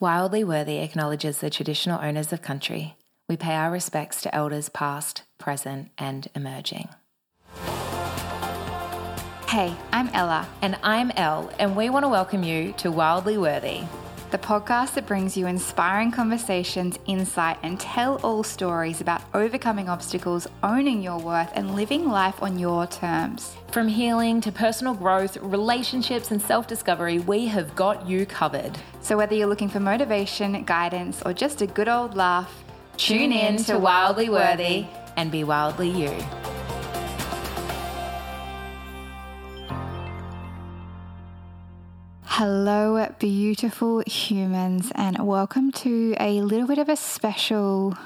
Wildly Worthy acknowledges the traditional owners of country. We pay our respects to elders past, present, and emerging. Hey, I'm Ella, And I'm Elle, and we want to welcome you to Wildly Worthy. The podcast that brings you inspiring conversations, insight, and tell all stories about overcoming obstacles, owning your worth, and living life on your terms. From healing to personal growth, relationships, and self discovery, we have got you covered. So, whether you're looking for motivation, guidance, or just a good old laugh, Tune in to Wildly Worthy and be wildly you. Hello, beautiful humans, and welcome to a little bit of a special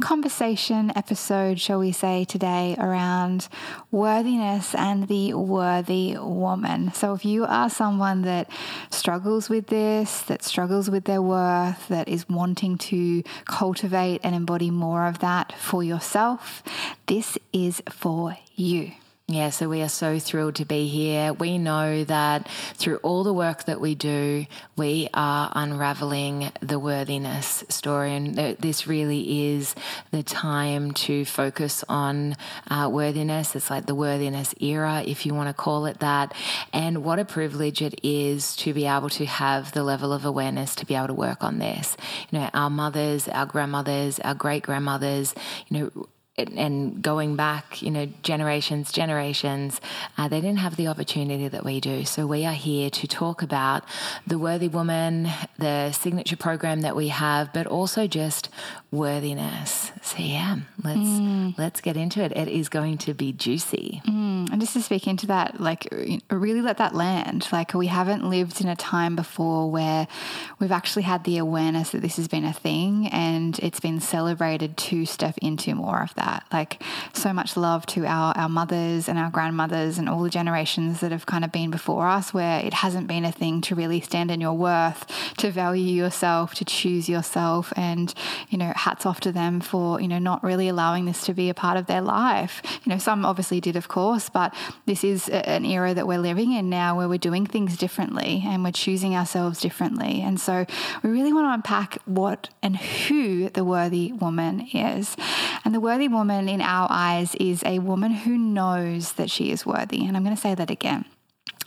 conversation episode, shall we say, today around worthiness and the worthy woman. So, if you are someone that struggles with this, that struggles with their worth, that is wanting to cultivate and embody more of that for yourself, this is for you. Yeah, so we are so thrilled to be here. We know that through all the work that we do, we are unraveling the worthiness story. And this really is the time to focus on uh, worthiness. It's like the worthiness era, if you want to call it that. And what a privilege it is to be able to have the level of awareness to be able to work on this. You know, our mothers, our grandmothers, our great grandmothers, you know, and going back, you know, generations, generations, uh, they didn't have the opportunity that we do. So we are here to talk about the Worthy Woman, the signature program that we have, but also just worthiness. So yeah, let's mm. let's get into it. It is going to be juicy. Mm. And just to speak into that, like really let that land. Like we haven't lived in a time before where we've actually had the awareness that this has been a thing and it's been celebrated to step into more of that. Like so much love to our, our mothers and our grandmothers and all the generations that have kind of been before us where it hasn't been a thing to really stand in your worth, to value yourself, to choose yourself. And, you know, hats off to them for, you know, not really allowing this to be a part of their life. You know, some obviously did, of course, but this is a- an era that we're living in now where we're doing things differently and we're choosing ourselves differently. And so we really want to unpack what and who the worthy woman is. And the worthy woman in our eyes is a woman who knows that she is worthy. And I'm going to say that again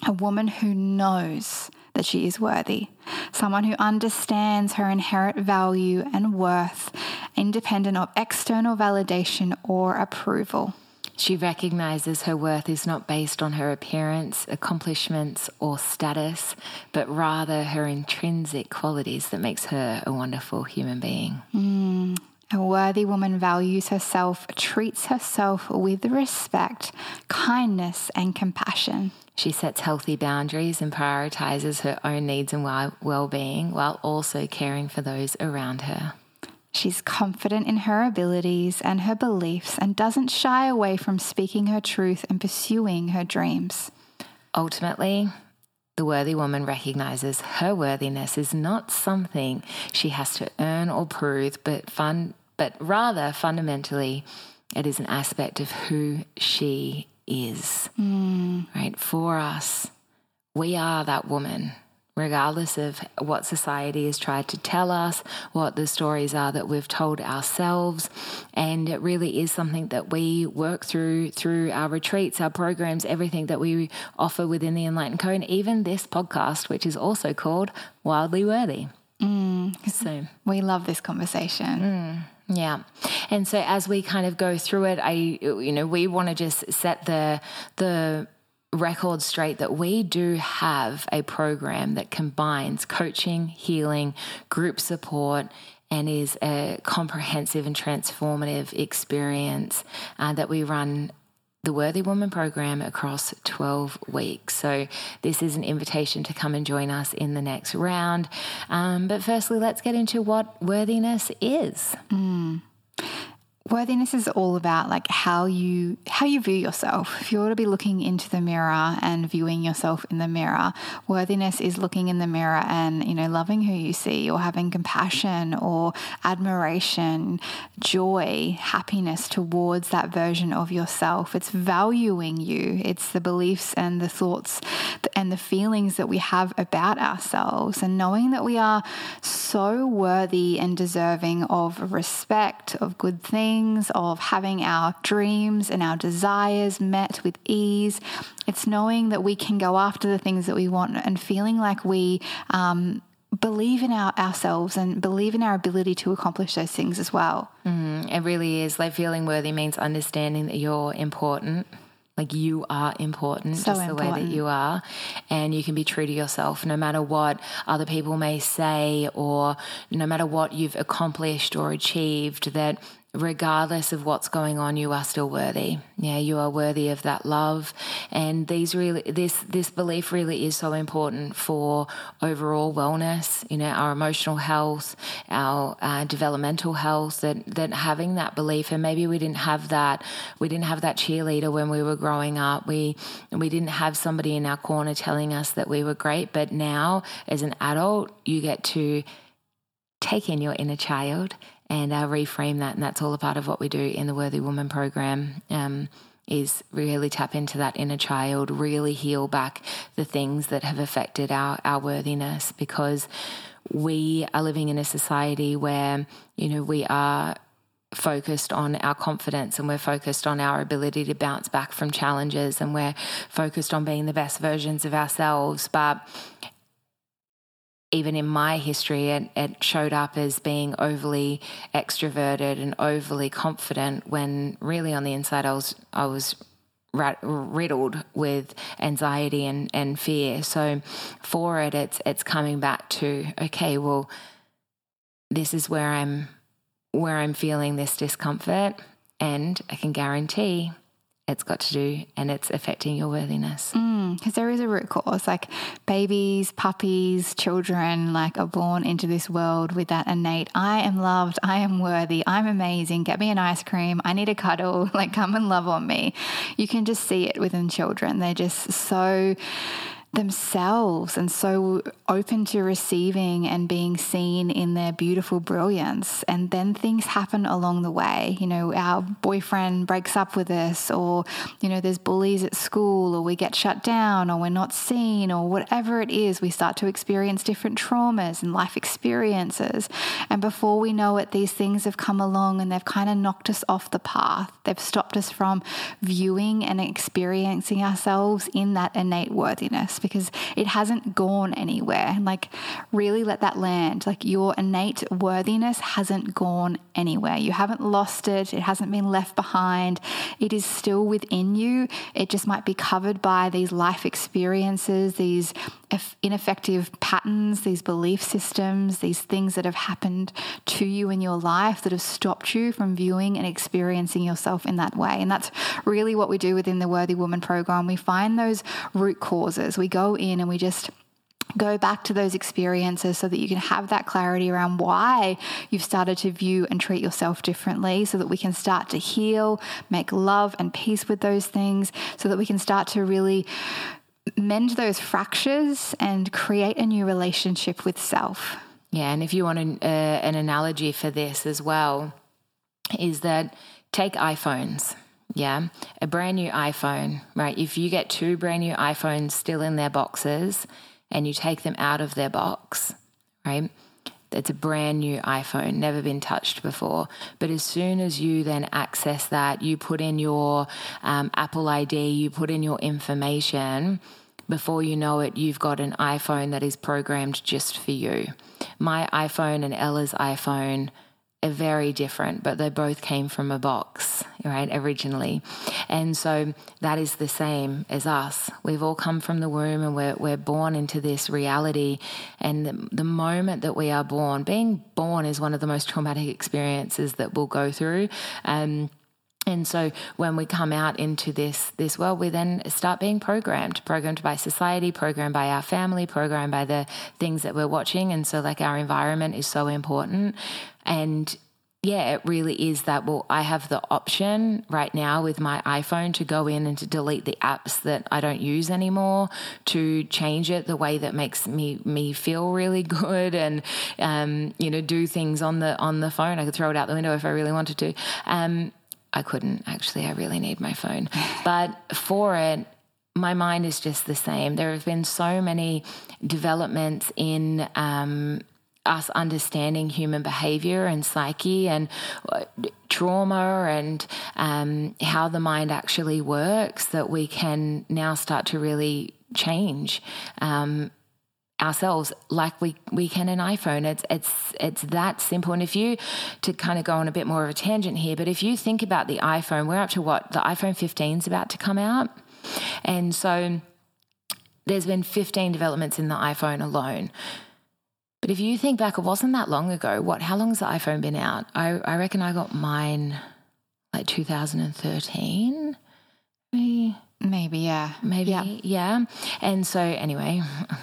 a woman who knows that she is worthy, someone who understands her inherent value and worth, independent of external validation or approval. She recognizes her worth is not based on her appearance, accomplishments, or status, but rather her intrinsic qualities that makes her a wonderful human being. Mm. A worthy woman values herself, treats herself with respect, kindness, and compassion. She sets healthy boundaries and prioritizes her own needs and well being while also caring for those around her. She's confident in her abilities and her beliefs and doesn't shy away from speaking her truth and pursuing her dreams. Ultimately, the worthy woman recognizes her worthiness is not something she has to earn or prove, but fun, but rather fundamentally, it is an aspect of who she is. Hmm. Right? For us, we are that woman, regardless of what society has tried to tell us, what the stories are that we've told ourselves. And it really is something that we work through through our retreats, our programs, everything that we offer within the Enlighten Co, even this podcast, which is also called Wildly Worthy. Hmm. So We love this conversation. Hmm. Yeah. And so as we kind of go through it, I you know, we want to just set the the record straight that we do have a program that combines coaching, healing, group support and is a comprehensive and transformative experience uh, that we run the Worthy Woman program across 12 weeks. So, this is an invitation to come and join us in the next round. Um, but, firstly, let's get into what worthiness is. Worthiness is all about like how you how you view yourself. If you were to be looking into the mirror and viewing yourself in the mirror, worthiness is looking in the mirror and you know loving who you see or having compassion or admiration, joy, happiness towards that version of yourself. It's valuing you. It's the beliefs and the thoughts and the feelings that we have about ourselves and knowing that we are so worthy and deserving of respect, of good things, of having our dreams and our desires met with ease. It's knowing that we can go after the things that we want and feeling like we um, believe in our, ourselves and believe in our ability to accomplish those things as well. Mm, it really is. Like feeling worthy means understanding that you're important. Like you are important, so just important. the way that you are. And you can be true to yourself no matter what other people may say or no matter what you've accomplished or achieved, that regardless of what's going on, you are still worthy. Yeah, you are worthy of that love. And these really, this, this belief really is so important for overall wellness, you know, our emotional health, our uh, developmental health, that, that having that belief, and maybe we didn't have that, we didn't have that cheerleader when we were growing up. We, we didn't have somebody in our corner telling us that we were great. But now as an adult, you get to take in your inner child and uh, reframe that. And that's all a part of what we do in the Worthy Woman program. Um, is really tap into that inner child, really heal back the things that have affected our, our worthiness because we are living in a society where, you know, we are focused on our confidence and we're focused on our ability to bounce back from challenges and we're focused on being the best versions of ourselves. But even in my history, it, it, showed up as being overly extroverted and overly confident when really on the inside I was I was riddled with anxiety and, and fear. So for it, it's it's coming back to okay, well, this is where I'm where I'm feeling this discomfort, and I can guarantee it's got to do and it's affecting your worthiness. Because mm, there is a root cause. Like babies, puppies, children, like are born into this world with that innate, I am loved, I am worthy, I'm amazing, get me an ice cream, I need a cuddle, like come and love on me. You can just see it within children. They're just so themselves and so open to receiving and being seen in their beautiful brilliance. And then things happen along the way. You know, our boyfriend breaks up with us, or, you know, there's bullies at school, or we get shut down, or we're not seen, or whatever it is. We start to experience different traumas and life experiences. And before we know it, these things have come along and they've kind of knocked us off the path. They've stopped us from viewing and experiencing ourselves in that innate worthiness because it hasn't gone anywhere. Like, really let that land. Like, your innate worthiness hasn't gone anywhere. You haven't lost it, it hasn't been left behind. It is still within you. It just might be covered by these life experiences, these ineffective patterns, these belief systems, these things that have happened to you in your life that have stopped you from viewing and experiencing yourself in that way. And that's really what we do within the Worthy Woman program. We find those root causes. We go in and we just go back to those experiences so that you can have that clarity around why you've started to view and treat yourself differently so that we can start to heal, make love and peace with those things, so that we can start to really mend those fractures and create a new relationship with self. Yeah, and if you want an, uh, an analogy for this as well, is that take iPhones. Yeah, a brand new iPhone, right? If you get two brand new iPhones still in their boxes and you take them out of their box, right? It's a brand new iPhone, never been touched before. But as soon as you then access that, you put in your um, Apple ID, you put in your information, before you know it, you've got an iPhone that is programmed just for you. My iPhone and Ella's iPhone are very different, but they both came from a box, right, originally. And so that is the same as us. We've all come from the womb and we're, we're born into this reality. And the, the moment that we are born, being born is one of the most traumatic experiences that we'll go through. Um, and so when we come out into this this world, we then start being programmed, programmed by society, programmed by our family, programmed by the things that we're watching. And so like our environment is so important. And yeah, it really is that. Well, I have the option right now with my iPhone to go in and to delete the apps that I don't use anymore, to change it the way that makes me me feel really good, and um, you know, do things on the on the phone. I could throw it out the window if I really wanted to. Um, I couldn't actually. I really need my phone. But for it, my mind is just the same. There have been so many developments in um, us understanding human behavior and psyche and uh, trauma and um, how the mind actually works that we can now start to really change um, ourselves like we we can an iPhone. It's it's it's that simple. And if you to kind of go on a bit more of a tangent here, but if you think about the iPhone, we're up to what the iPhone 15 is about to come out, and so there's been 15 developments in the iPhone alone. But if you think back, it wasn't that long ago. What? How long has the iPhone been out? I I reckon I got mine like 2013. Maybe Maybe, yeah. Maybe, yeah. yeah. And so, anyway,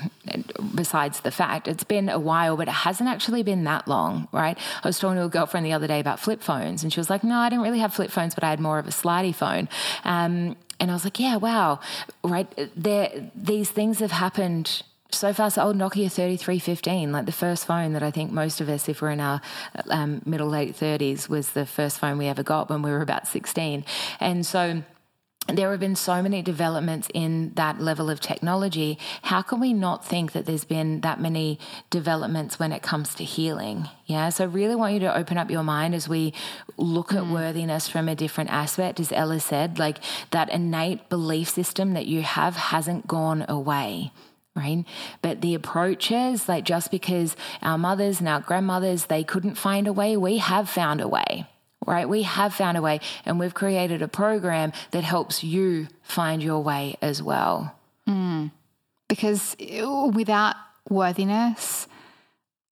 besides the fact, it's been a while, but it hasn't actually been that long, right? I was talking to a girlfriend the other day about flip phones, and she was like, No, I didn't really have flip phones, but I had more of a slidey phone. Um, and I was like, Yeah, wow, right? There, these things have happened so fast. Old Nokia 3315, like the first phone that I think most of us, if we're in our um, middle late 30s, was the first phone we ever got when we were about 16. And so, there have been so many developments in that level of technology. How can we not think that there's been that many developments when it comes to healing? Yeah. So, I really want you to open up your mind as we look mm. at worthiness from a different aspect. As Ella said, like that innate belief system that you have hasn't gone away right? But the approaches, like just because our mothers and our grandmothers, they couldn't find a way, we have found a way right? We have found a way and we've created a program that helps you find your way as well. Mm. Because without worthiness,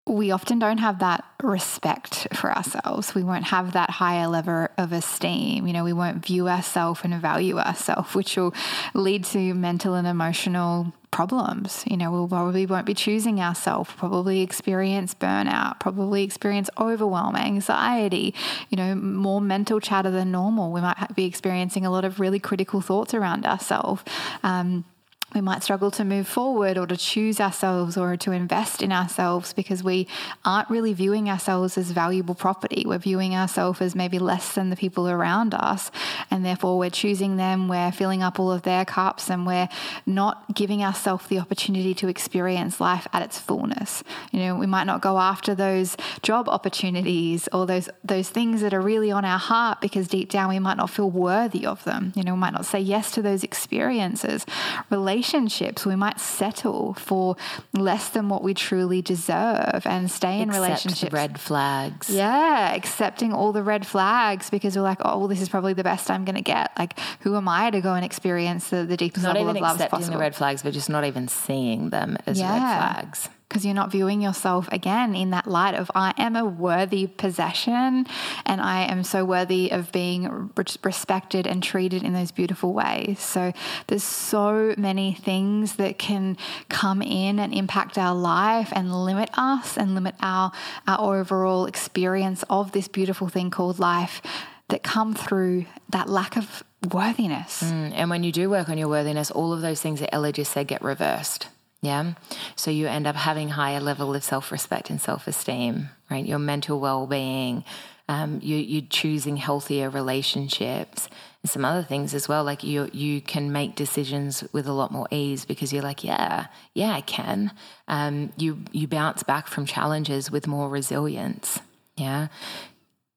we often don't have that respect for ourselves. We won't have that higher level of esteem. You know, we won't view ourselves and value ourselves, which will lead to mental and emotional problems. You know, we'll probably won't be choosing ourselves, probably experience burnout, probably experience overwhelm, anxiety, you know, more mental chatter than normal. We might be experiencing a lot of really critical thoughts around ourselves. Um, we might struggle to move forward or to choose ourselves or to invest in ourselves because we aren't really viewing ourselves as valuable property. We're viewing ourselves as maybe less than the people around us, and therefore we're choosing them, we're filling up all of their cups, and we're not giving ourselves the opportunity to experience life at its fullness. You know, we might not go after those job opportunities or those those things that are really on our heart because deep down we might not feel worthy of them. You know, we might not say yes to those experiences. Relationships relationships, we might settle for less than what we truly deserve and stay in Accept relationships. red flags. Yeah, accepting all the red flags because we're like, oh, well, this is probably the best I'm going to get. Like, who am I to go and experience the, the deepest not level of love? Not even accepting the red flags, but just not even seeing them as yeah. red flags because you're not viewing yourself again in that light of I am a worthy possession and I am so worthy of being respected and treated in those beautiful ways. So there's so many things that can come in and impact our life and limit us and limit our our overall experience of this beautiful thing called life that come through that lack of worthiness. Mm, and when you do work on your worthiness, all of those things that Ella just said get reversed. Yeah. So you end up having higher level of self respect and self esteem, right? Your mental well being, um, you you choosing healthier relationships and some other things as well. Like you you can make decisions with a lot more ease because you're like, yeah, yeah, I can. Um, you you bounce back from challenges with more resilience. Yeah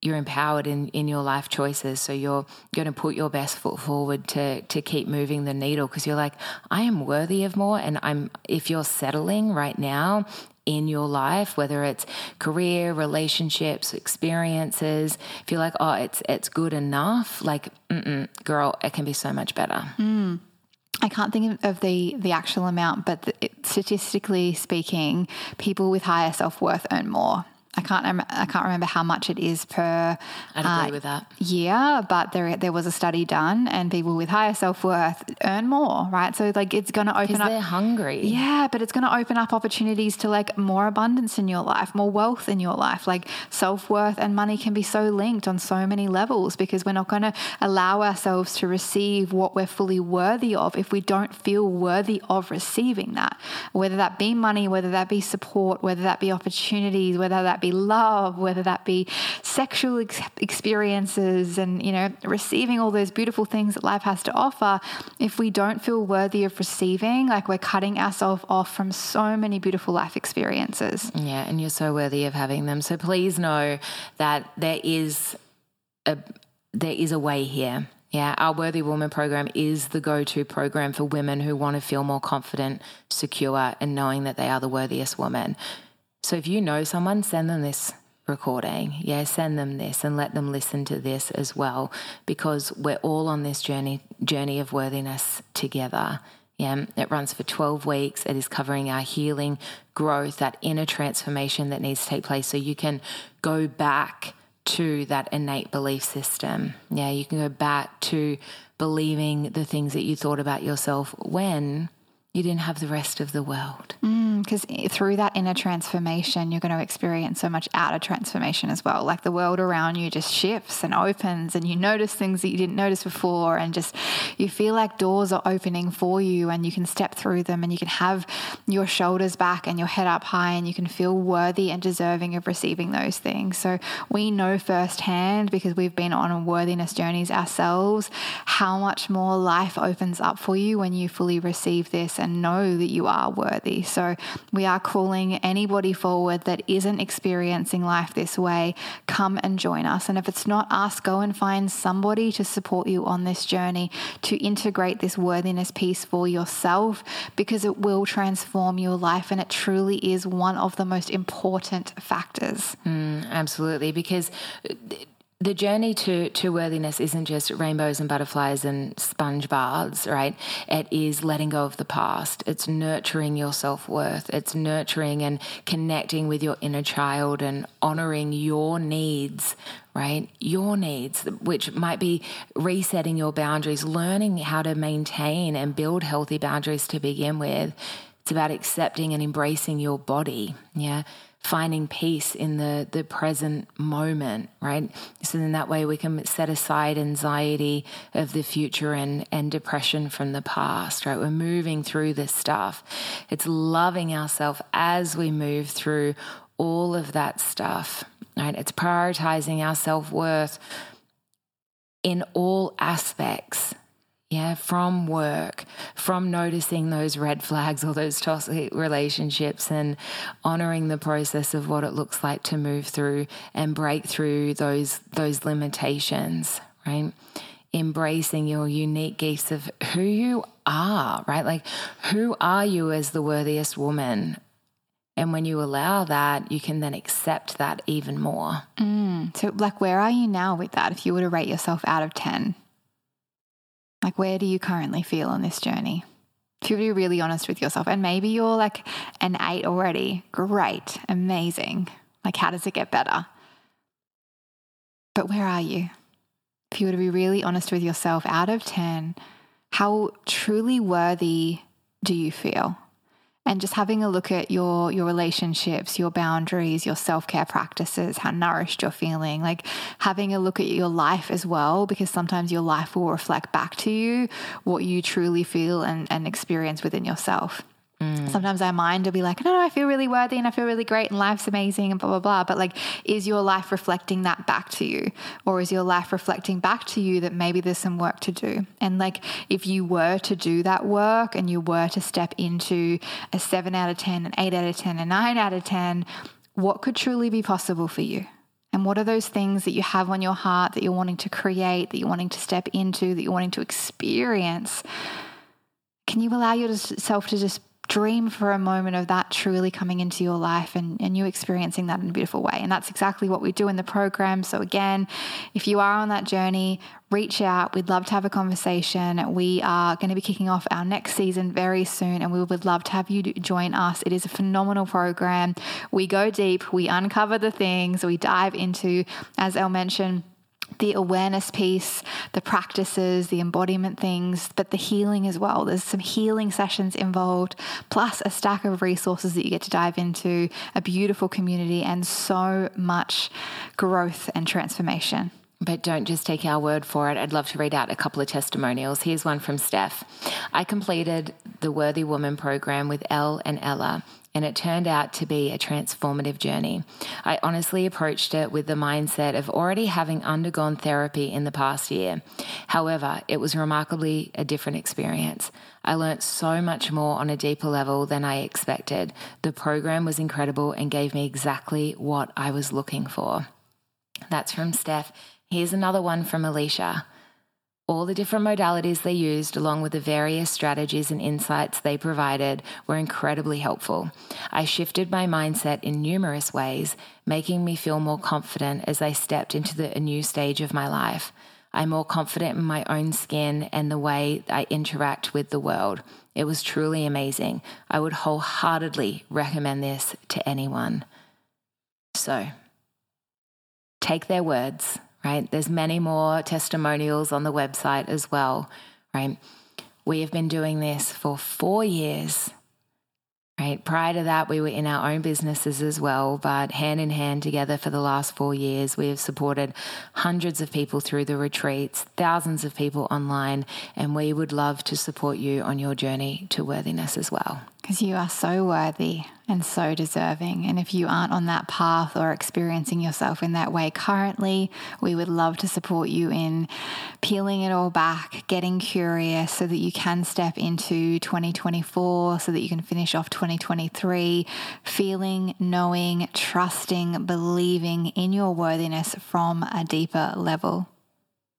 you're empowered in, in your life choices. So you're going to put your best foot forward to to keep moving the needle because you're like, I am worthy of more. And I'm if you're settling right now in your life, whether it's career, relationships, experiences, if you're like, oh, it's it's good enough, like, girl, it can be so much better. Mm. I can't think of the the actual amount, but the, statistically speaking, people with higher self worth earn more. I can't I can't remember how much it is per uh, with that. year, but there there was a study done, and people with higher self worth earn more, right? So like it's going to open up. They're hungry. Yeah, but it's going to open up opportunities to like more abundance in your life, more wealth in your life. Like self worth and money can be so linked on so many levels because we're not going to allow ourselves to receive what we're fully worthy of if we don't feel worthy of receiving that, whether that be money, whether that be support, whether that be opportunities, whether that be be love, whether that be sexual ex- experiences and, you know, receiving all those beautiful things that life has to offer, if we don't feel worthy of receiving, like we're cutting ourselves off from so many beautiful life experiences. Yeah, and you're so worthy of having them. So please know that there is a there is a way here. Yeah, our Worthy Woman program is the go to program for women who want to feel more confident, secure, and knowing that they are the worthiest woman. So if you know someone, send them this recording. Yeah, send them this and let them listen to this as well because we're all on this journey journey of worthiness together. Yeah, it runs for 12 weeks. It is covering our healing, growth, that inner transformation that needs to take place so you can go back to that innate belief system. Yeah, you can go back to believing the things that you thought about yourself when you didn't have the rest of the world. Mm. Because through that inner transformation, you're going to experience so much outer transformation as well. Like the world around you just shifts and opens, and you notice things that you didn't notice before, and just you feel like doors are opening for you, and you can step through them, and you can have your shoulders back and your head up high, and you can feel worthy and deserving of receiving those things. So we know firsthand because we've been on worthiness journeys ourselves how much more life opens up for you when you fully receive this and know that you are worthy. So we are calling anybody forward that isn't experiencing life this way, come and join us. And if it's not us, go and find somebody to support you on this journey to integrate this worthiness piece for yourself because it will transform your life and it truly is one of the most important factors. Mm, absolutely, because the journey to, to worthiness isn't just rainbows and butterflies and sponge baths, right? It is letting go of the past. It's nurturing your self worth. It's nurturing and connecting with your inner child and honoring your needs, right? Your needs, which might be resetting your boundaries, learning how to maintain and build healthy boundaries to begin with. It's about accepting and embracing your body, yeah? Finding peace in the, the present moment, right? So then that way we can set aside anxiety of the future and, and depression from the past, right? We're moving through this stuff. It's loving ourselves as we move through all of that stuff, right? It's prioritizing our self worth in all aspects yeah, from work, from noticing those red flags or those toxic relationships and honoring the process of what it looks like to move through and break through those those limitations, right? Embracing your unique gifts of who you are, right? Like who are you as the worthiest woman? And when you allow that, you can then accept that even more. Mm. So, like, where are you now with that? If you were to rate yourself out of 10? Like, where do you currently feel on this journey? If you be really honest with yourself, and maybe you're like an eight already, great, amazing. Like, how does it get better? But where are you? If you were to be really honest with yourself, out of 10, how truly worthy do you feel? And just having a look at your your relationships, your boundaries, your self-care practices, how nourished you're feeling, like having a look at your life as well because sometimes your life will reflect back to you what you truly feel and, and experience within yourself. Mm. Sometimes our mind will be like, no, no, I feel really worthy and I feel really great and life's amazing and blah, blah, blah. But like, is your life reflecting that back to you? Or is your life reflecting back to you that maybe there's some work to do? And like, if you were to do that work and you were to step into a seven out of 10, an eight out of 10, a nine out of 10, what could truly be possible for you? And what are those things that you have on your heart that you're wanting to create, that you're wanting to step into, that you're wanting to experience? Can you allow yourself to just dream for a moment of that truly coming into your life and, and you experiencing that in a beautiful way. And that's exactly what we do in the program. So, again, if you are on that journey, reach out. We'd love to have a conversation. We are going to be kicking off our next season very soon, and we would love to have you join us. It is a phenomenal program. We go deep, we uncover the things, we dive into, as Elle mentioned, the awareness piece, the practices, the embodiment things, but the healing as well. There's some healing sessions involved, plus a stack of resources that you get to dive into, a beautiful community, and so much growth and transformation. But don't just take our word for it. I'd love to read out a couple of testimonials. Here's one from Steph. I completed the Worthy Woman program with Elle and Ella, and it turned out to be a transformative journey. I honestly approached it with the mindset of already having undergone therapy in the past year. However, it was remarkably a different experience. I learnt so much more on a deeper level than I expected. The program was incredible and gave me exactly what I was looking for. That's from Steph. Here's another one from Alicia. All the different modalities they used, along with the various strategies and insights they provided, were incredibly helpful. I shifted my mindset in numerous ways, making me feel more confident as I stepped into the, a new stage of my life. I'm more confident in my own skin and the way I interact with the world. It was truly amazing. I would wholeheartedly recommend this to anyone. So, take their words right? There's many more testimonials on the website as well, right? We have been doing this for four years, right? Prior to that, we were in our own businesses as well, but hand in hand together for the last four years, we have supported hundreds of people through the retreats, thousands of people online, and we would love to support you on your journey to worthiness as well because you are so worthy and so deserving. And if you aren't on that path or experiencing yourself in that way currently, we would love to support you in peeling it all back, getting curious so that you can step into 2024, so that you can finish off 2023 feeling, knowing, trusting, believing in your worthiness from a deeper level.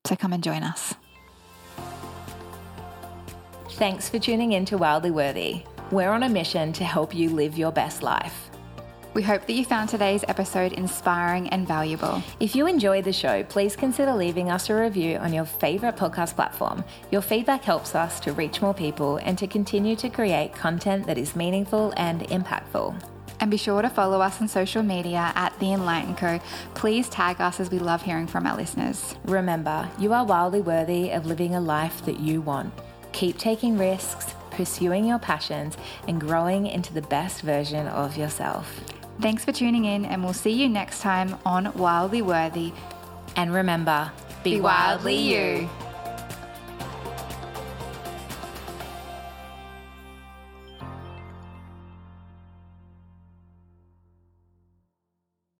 So come and join us. Thanks for tuning in to Wildly Worthy. We're on a mission to help you live your best life. We hope that you found today's episode inspiring and valuable. If you enjoyed the show, please consider leaving us a review on your favourite podcast platform. Your feedback helps us to reach more people and to continue to create content that is meaningful and impactful. And be sure to follow us on social media at The Enlighten Co. Please tag us as we love hearing from our listeners. Remember, you are wildly worthy of living a life that you want. Keep taking risks pursuing your passions, and growing into the best version of yourself. Thanks for tuning in, and we'll see you next time on Wildly Worthy. And remember, be, be wildly you.